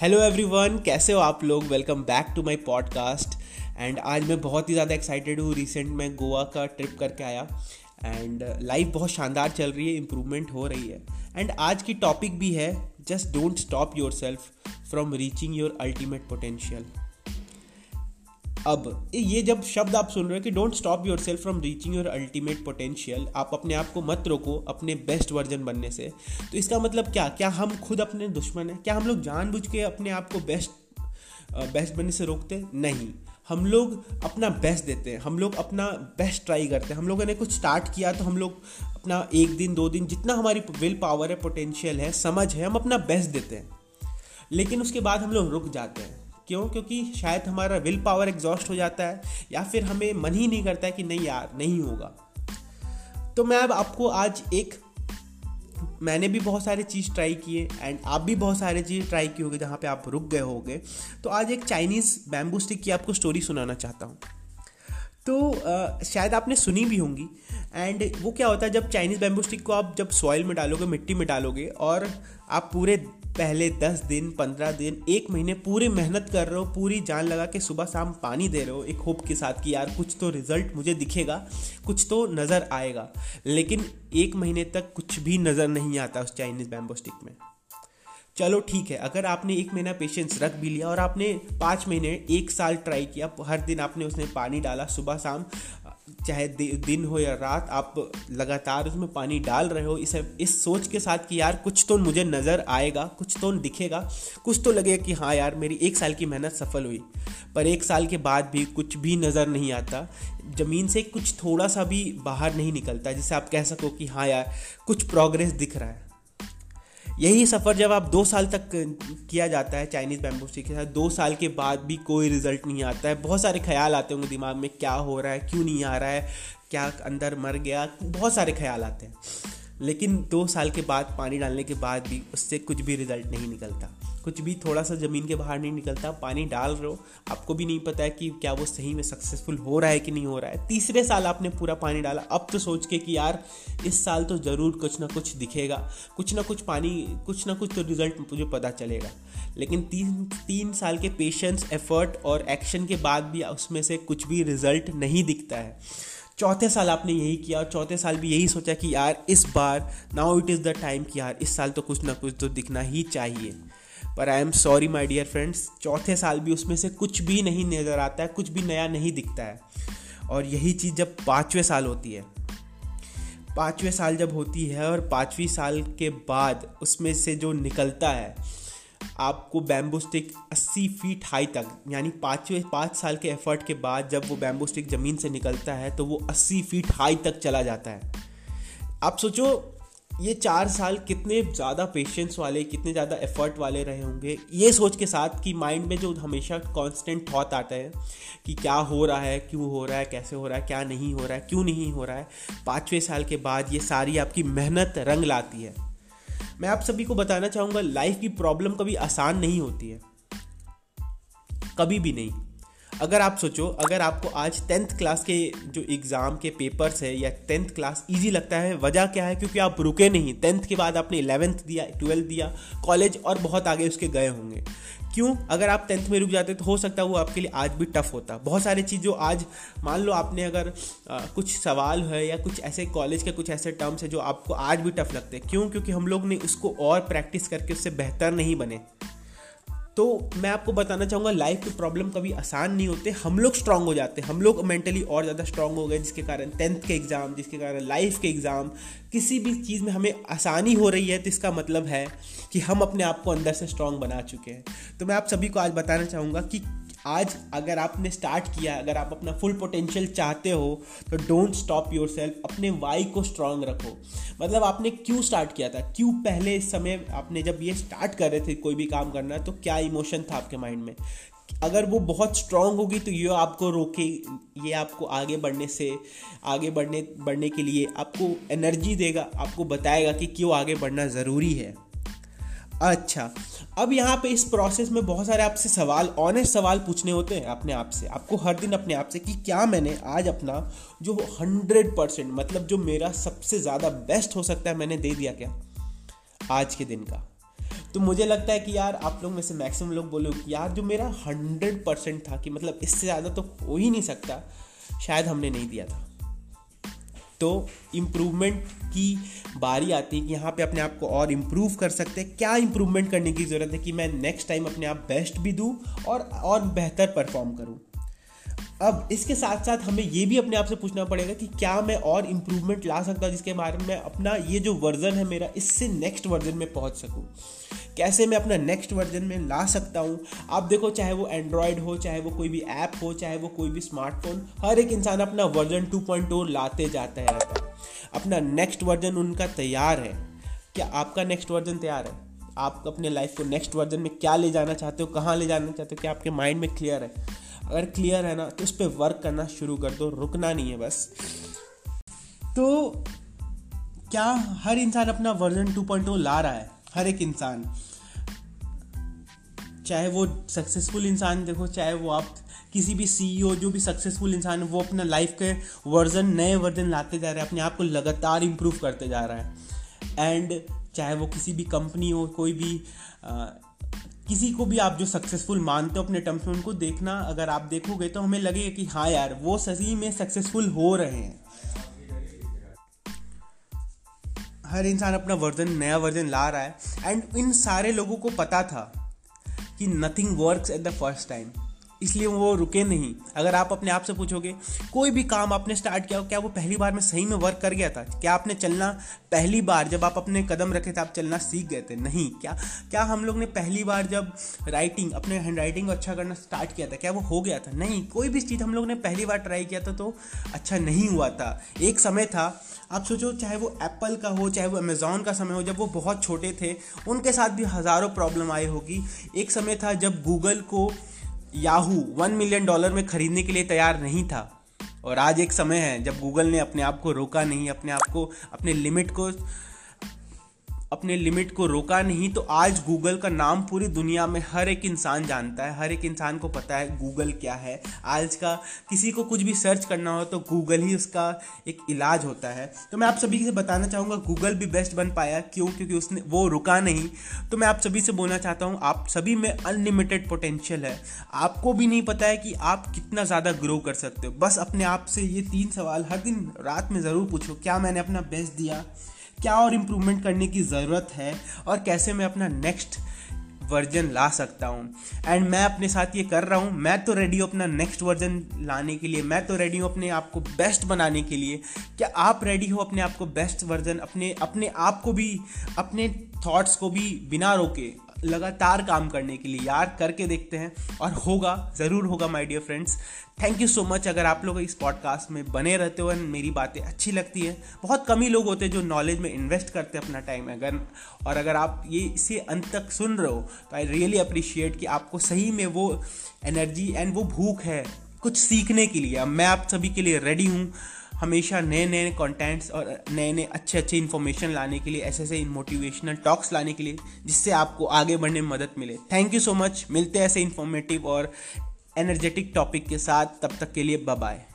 Hello everyone कैसे हो आप लोग? Welcome back to my podcast and आज मैं बहुत ही ज़्यादा एक्साइटेड हूँ. रिसेंट मैं गोवा का ट्रिप करके आया. एंड लाइफ बहुत शानदार चल रही है इम्प्रूवमेंट हो रही है. एंड आज की टॉपिक भी है just don't stop yourself from reaching your ultimate potential अब, ये जब शब्द आप सुन रहे हो कि don't stop yourself from reaching your ultimate potential आप अपने आप को मत रोको, अपने बेस्ट वर्जन बनने से तो इसका मतलब क्या? क्या हम खुद अपने दुश्मन हैं? क्या हम लोग जानबूझ के अपने आप को बेस्ट बेस्ट बनने से रोकते? नहीं। हम लोग अपना बेस्ट देते हैं। हम लोग अपना बेस्ट ट्राई करते हैं। हम लोगों ने कुछ स्टार्ट किया तो हम लोग अपना एक दिन, दो दिन, जितना हमारी विल पावर है पोटेंशियल है, समझ है, हम अपना बेस्ट देते हैं। लेकिन उसके बाद हम लोग रुक जाते हैं। क्यों? क्योंकि शायद हमारा विल पावर एग्जॉस्ट हो जाता है या फिर हमें मन ही नहीं करता है कि नहीं यार नहीं होगा। तो मैं अब आपको आज एक मैंने भी बहुत सारे चीज़ ट्राई किए एंड आप भी बहुत सारे चीज़ ट्राई किए होंगे जहाँ पे आप रुक गए होंगे। तो आज एक चाइनीज़ बैम्बू स्टिक की आपको स्टोरी सुनाना चाहता हूँ। तो आ, शायद आपने सुनी भी होंगी एंड वो क्या होता है जब चाइनीज़ बैम्बू स्टिक को आप जब सॉइल में डालोगे मिट्टी में डालोगे और आप पूरे पहले दस दिन, पंद्रह दिन, एक महीने पूरी मेहनत कर रहे हो, पूरी जान लगा के सुबह शाम पानी दे रहे हो एक होप के साथ कि यार कुछ तो रिज़ल्ट मुझे दिखेगा, कुछ तो नज़र आएगा। लेकिन एक महीने तक कुछ भी नज़र नहीं आता उस चाइनीज़ बैम्बो स्टिक में। चलो ठीक है, अगर आपने एक महीना पेशेंस रख भी लिया और आपने पाँच महीने, एक साल ट्राई किया, हर दिन आपने उसमें पानी डाला सुबह शाम चाहे दिन हो या रात, आप लगातार उसमें पानी डाल रहे हो, इसे, इस सोच के साथ कि यार कुछ तो मुझे नज़र आएगा, कुछ तो दिखेगा, कुछ तो लगेगा कि हाँ यार, मेरी एक साल की मेहनत सफल हुई, पर एक साल के बाद भी कुछ भी नज़र नहीं आता, ज़मीन से कुछ थोड़ा सा भी बाहर नहीं निकलता, जिसे आप कह सको कि हाँ यार, कुछ प्रोग्रेस दिख रहा है। यही सफ़र जब आप दो साल तक किया जाता है चाइनीज़ बैम्बू स्टिक के साथ, दो साल के बाद भी कोई रिज़ल्ट नहीं आता है। बहुत सारे ख्याल आते होंगे दिमाग में, क्या हो रहा है, क्यों नहीं आ रहा है, क्या अंदर मर गया, बहुत सारे ख्याल आते हैं। लेकिन दो साल के बाद, पानी डालने के बाद भी उससे कुछ भी रिज़ल्ट नहीं निकलता। कुछ भी थोड़ा सा ज़मीन के बाहर नहीं निकलता, पानी डाल रहे हो, आपको भी नहीं पता है कि क्या वो सही में सक्सेसफुल हो रहा है कि नहीं हो रहा है। तीसरे साल आपने पूरा पानी डाला, अब तो सोच के कि यार, इस साल तो ज़रूर कुछ ना कुछ दिखेगा। कुछ ना कुछ पानी, कुछ ना कुछ तो रिज़ल्ट मुझे पता चलेगा। लेकिन तीन तीन साल के पेशेंस एफर्ट और एक्शन के बाद भी उसमें से कुछ भी रिज़ल्ट नहीं दिखता है। चौथे साल आपने यही किया और चौथे साल भी यही सोचा कि यार, इस बार now it is the time कि यार, इस साल तो कुछ ना कुछ तो दिखना ही चाहिए। पर I am sorry my dear friends चौथे साल भी उसमें से कुछ भी नहीं नज़र आता है, कुछ भी नया नहीं दिखता है। और यही चीज़ जब पाँचवें साल होती है, पाँचवें साल जब होती है और पाँचवीं साल के बाद उसमें से जो निकलता है, आपको बैम्बू स्टिक 80 फीट हाई तक, यानी पाँचवें, पाँच साल के एफर्ट के बाद जब वो बैम्बू स्टिक ज़मीन से निकलता है तो वो 80 फीट हाई तक चला जाता है। आप सोचो ये चार साल कितने ज़्यादा पेशेंस वाले, कितने ज़्यादा एफर्ट वाले रहे होंगे? ये सोच के साथ कि माइंड में जो हमेशा कांस्टेंट थॉट आता है कि क्या हो रहा है, क्यों हो रहा है, कैसे हो रहा है, क्या नहीं हो रहा है, क्यों नहीं हो रहा है, पाँचवें साल के बाद ये सारी आपकी मेहनत रंग लाती है। मैं आप सभी को बताना चाहूँगा लाइफ की प्रॉब्लम कभी आसान नहीं होती है। कभी भी नहीं। अगर आप सोचो अगर आपको आज टेंथ क्लास के जो एग्ज़ाम के पेपर्स है या टेंथ क्लास इजी लगता है वजह क्या है? क्योंकि आप रुके नहीं। टेंथ के बाद आपने इलेवेंथ दिया ट्वेल्थ दिया कॉलेज और बहुत आगे उसके गए होंगे। क्यों? अगर आप टेंथ में रुक जाते तो हो सकता है वो आपके लिए आज भी टफ होता। बहुत सारी चीज़ जो आज मान लो आपने अगर आ, कुछ सवाल है या कुछ ऐसे कॉलेज के कुछ ऐसे टर्म्स है जो आपको आज भी टफ लगते हैं। क्यों? क्योंकि हम लोग ने उसको और प्रैक्टिस करके उससे बेहतर नहीं बने। तो मैं आपको बताना चाहूँगा लाइफ के प्रॉब्लम कभी आसान नहीं होते। हम लोग स्ट्रांग हो जाते हैं। हम लोग मेंटली और ज़्यादा स्ट्रांग हो गए, जिसके कारण टेंथ के एग्ज़ाम जिसके कारण लाइफ के एग्ज़ाम किसी भी चीज़ में हमें आसानी हो रही है तो इसका मतलब है कि हम अपने आप को अंदर से स्ट्रांग बना चुके हैं। तो मैं आप सभी को आज बताना चाहूँगा कि आज अगर आपने स्टार्ट किया, अगर आप अपना फुल पोटेंशियल चाहते हो तो डोंट स्टॉप योर सेल्फ अपने वाई को स्ट्रांग रखो। मतलब आपने क्यों स्टार्ट किया था? क्यों पहले इस समय आपने जब ये स्टार्ट कर रहे थे कोई भी काम करना तो क्या इमोशन था आपके माइंड में? अगर वो बहुत स्ट्रांग होगी तो ये आपको रोके, ये आपको आगे बढ़ने से, आगे बढ़ने बढ़ने के लिए आपको एनर्जी देगा, आपको बताएगा कि क्यों आगे बढ़ना ज़रूरी है। अच्छा। अब यहाँ पे इस प्रोसेस में बहुत सारे आपसे सवाल ऑनेस्ट सवाल पूछने होते हैं अपने आप से। आपको हर दिन अपने आप से कि क्या मैंने आज अपना जो हंड्रेड परसेंट मतलब जो मेरा सबसे ज़्यादा बेस्ट हो सकता है, मैंने दे दिया क्या? आज के दिन का। तो मुझे लगता है कि यार आप लोग में से मैक्सिमम लोग बोलो कि यार जो मेरा हंड्रेड परसेंट था कि मतलब इससे ज़्यादा तो हो ही नहीं सकता, शायद हमने नहीं दिया था। तो इम्प्रूवमेंट की बारी आती है कि यहाँ पे अपने आप को और इम्प्रूव कर सकते हैं। क्या इम्प्रूवमेंट करने की ज़रूरत है कि मैं नेक्स्ट टाइम अपने आप बेस्ट भी दूँ और और बेहतर परफॉर्म करूँ? अब इसके साथ साथ हमें ये भी अपने आप से पूछना पड़ेगा कि क्या मैं और इम्प्रूवमेंट ला सकता हूँ जिसके बारे में अपना ये जो वर्जन है मेरा, इससे नेक्स्ट वर्जन में पहुँच सकूँ। कैसे मैं अपना नेक्स्ट वर्जन में ला सकता हूँ? आप देखो, चाहे वो एंड्रॉयड हो, चाहे वो कोई भी ऐप हो, चाहे वो कोई भी स्मार्टफ़ोन हर एक इंसान अपना वर्जन 2.0 लाते जाता है रहता अपना नेक्स्ट वर्जन उनका तैयार है। क्या आपका नेक्स्ट वर्जन तैयार है? आप अपने लाइफ को नेक्स्ट वर्जन में क्या ले जाना चाहते हो, कहाँ ले जाना चाहते हो, क्या आपके माइंड में क्लियर है? अगर क्लियर है ना तो उस पर वर्क करना शुरू कर दो, रुकना नहीं है बस। तो क्या हर इंसान अपना वर्जन 2.0 ला रहा है? हर एक इंसान। चाहे वो सक्सेसफुल इंसान देखो चाहे वो आप किसी भी सीईओ e जो भी सक्सेसफुल इंसान है वो अपना लाइफ के वर्जन नए वर्जन लाते जा रहे हैं अपने आप को लगातार इम्प्रूव करते जा रहा है। एंड चाहे वो किसी भी कंपनी हो कोई भी आ, किसी को भी आप जो सक्सेसफुल मानते हो अपने टर्म्स में उनको देखना अगर आप देखोगे तो हमें लगेगा कि हाँ यार वो सही में सक्सेसफुल हो रहे हैं। हर इंसान अपना वर्जन, नया वर्जन ला रहा है। एंड इन सारे लोगों को पता था कि nothing works at the first time इसलिए वो रुके नहीं। अगर आप अपने आप से पूछोगे, कोई भी काम आपने स्टार्ट किया हो, क्या वो पहली बार में सही में वर्क कर गया था? क्या आपने चलना पहली बार जब आप अपने कदम रखे थे, आप चलना सीख गए थे? नहीं। क्या क्या हम लोग ने पहली बार जब राइटिंग अपने हैंड राइटिंग को अच्छा करना स्टार्ट किया था, क्या वो हो गया था? नहीं। कोई भी चीज़ हम लोग ने पहली बार ट्राई किया था तो अच्छा नहीं हुआ था। एक समय था, आप सोचो, चाहे वो एप्पल का हो, चाहे वो अमेज़ोन का समय हो, जब वो बहुत छोटे थे, उनके साथ भी हज़ारों प्रॉब्लम आई होगी। एक समय था जब गूगल को याहू वन मिलियन डॉलर में खरीदने के लिए तैयार नहीं था। और आज एक समय है जब गूगल ने अपने आप को रोका नहीं, अपने आप को, अपने लिमिट को अपने लिमिट को रोका नहीं तो आज गूगल का नाम पूरी दुनिया में हर एक इंसान जानता है, हर एक इंसान को पता है गूगल क्या है। आज का किसी को कुछ भी सर्च करना हो तो गूगल ही उसका एक इलाज होता है। तो मैं आप सभी से बताना चाहूँगा गूगल भी बेस्ट बन पाया। क्यों? क्योंकि उसने वो रुका नहीं। तो मैं आप सभी से बोलना चाहता हूँ, आप सभी में अनलिमिटेड पोटेंशियल है। आपको भी नहीं पता है कि आप कितना ज़्यादा ग्रो कर सकते हो। बस अपने आप से ये तीन सवाल हर दिन रात में ज़रूर पूछो, क्या मैंने अपना बेस्ट दिया? क्या और इम्प्रूवमेंट करने की ज़रूरत है और कैसे मैं अपना नेक्स्ट वर्जन ला सकता हूँ? एंड मैं अपने साथ ये कर रहा हूँ, मैं तो रेडी हूँ अपना नेक्स्ट वर्जन लाने के लिए, मैं तो रेडी हूँ अपने आप को बेस्ट बनाने के लिए। क्या आप रेडी हो अपने आप को बेस्ट वर्जन अपने अपने आप को भी, अपने थॉट्स को भी बिना रोके? लगातार काम करने के लिए, यार, करके देखते हैं। और होगा, ज़रूर होगा my dear friends thank you so much अगर आप लोग इस पॉडकास्ट में बने रहते हो एंड मेरी बातें अच्छी लगती है, बहुत कम ही लोग होते हैं जो नॉलेज में इन्वेस्ट करते हैं अपना टाइम अगर, और अगर आप ये इसे अंत तक सुन रहे हो तो आई रियली अप्रिशिएट कि आपको सही में वो एनर्जी एंड वो भूख है कुछ सीखने के लिए। मैं आप सभी के लिए रेडी हूँ। हमेशा नए नए कंटेंट्स और नए नए अच्छे अच्छे इन्फॉर्मेशन लाने के लिए ऐसे ऐसे मोटिवेशनल टॉक्स लाने के लिए, जिससे आपको आगे बढ़ने में मदद मिले। थैंक यू सो मच मिलते हैं ऐसे इन्फॉर्मेटिव और एनर्जेटिक टॉपिक के साथ। तब तक के लिए बाय